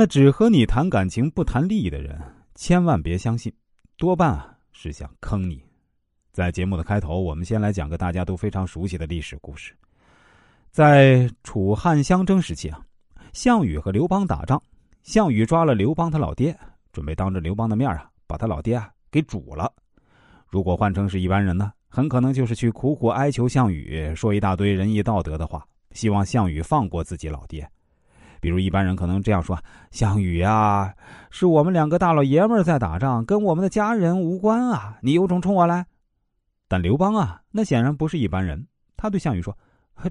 那只和你谈感情不谈利益的人，千万别相信，多半啊是想坑你。在节目的开头，我们先来讲个大家都非常熟悉的历史故事。在楚汉相争时期啊，项羽和刘邦打仗，项羽抓了刘邦他老爹，准备当着刘邦的面啊，把他老爹啊给煮了。如果换成是一般人呢，很可能就是去苦苦哀求项羽，说一大堆仁义道德的话，希望项羽放过自己老爹。比如一般人可能这样说：“项羽啊，是我们两个大老爷们在打仗，跟我们的家人无关啊，你有种冲我来。”但刘邦啊，那显然不是一般人。他对项羽说：“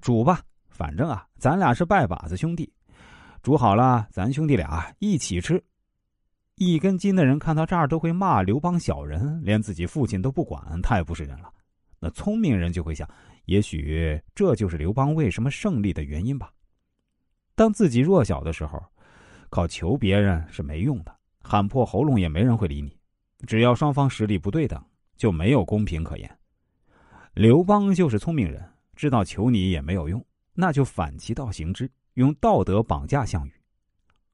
煮吧，反正啊，咱俩是拜把子兄弟，煮好了，咱兄弟俩一起吃。”一根筋的人看到这儿都会骂刘邦小人，连自己父亲都不管，太不是人了。那聪明人就会想，也许这就是刘邦为什么胜利的原因吧。当自己弱小的时候，靠求别人是没用的，喊破喉咙也没人会理你。只要双方实力不对等，就没有公平可言。刘邦就是聪明人，知道求你也没有用，那就反其道行之，用道德绑架项羽。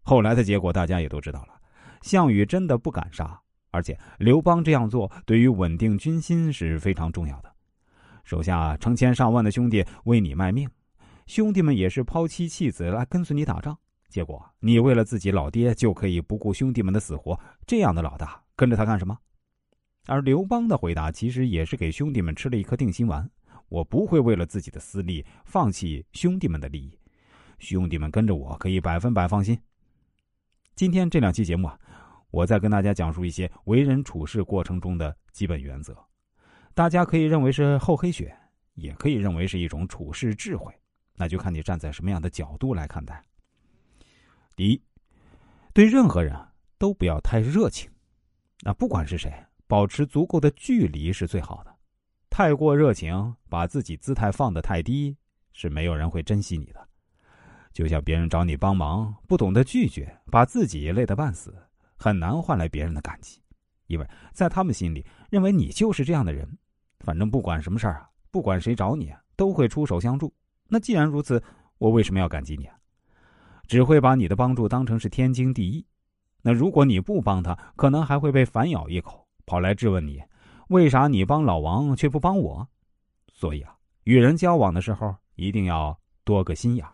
后来的结果大家也都知道了，项羽真的不敢杀，而且刘邦这样做对于稳定军心是非常重要的。手下成千上万的兄弟为你卖命，兄弟们也是抛妻弃子来跟随你打仗，结果你为了自己老爹就可以不顾兄弟们的死活，这样的老大跟着他干什么？而刘邦的回答其实也是给兄弟们吃了一颗定心丸：我不会为了自己的私利放弃兄弟们的利益，兄弟们跟着我可以百分百放心。今天这两期节目啊，我再跟大家讲述一些为人处事过程中的基本原则，大家可以认为是厚黑学，也可以认为是一种处事智慧，那就看你站在什么样的角度来看待。第一，对任何人都不要太热情，那不管是谁。保持足够的距离是最好的。太过热情，把自己姿态放得太低，是没有人会珍惜你的。就像别人找你帮忙，不懂得拒绝，把自己累得半死，很难换来别人的感激，因为在他们心里认为你就是这样的人。反正不管什么事儿啊，不管谁找你啊，都会出手相助。那既然如此，我为什么要感激你啊？只会把你的帮助当成是天经地义。那如果你不帮他，可能还会被反咬一口。跑来质问你，为啥你帮老王却不帮我？所以啊，与人交往的时候一定要多个心眼儿。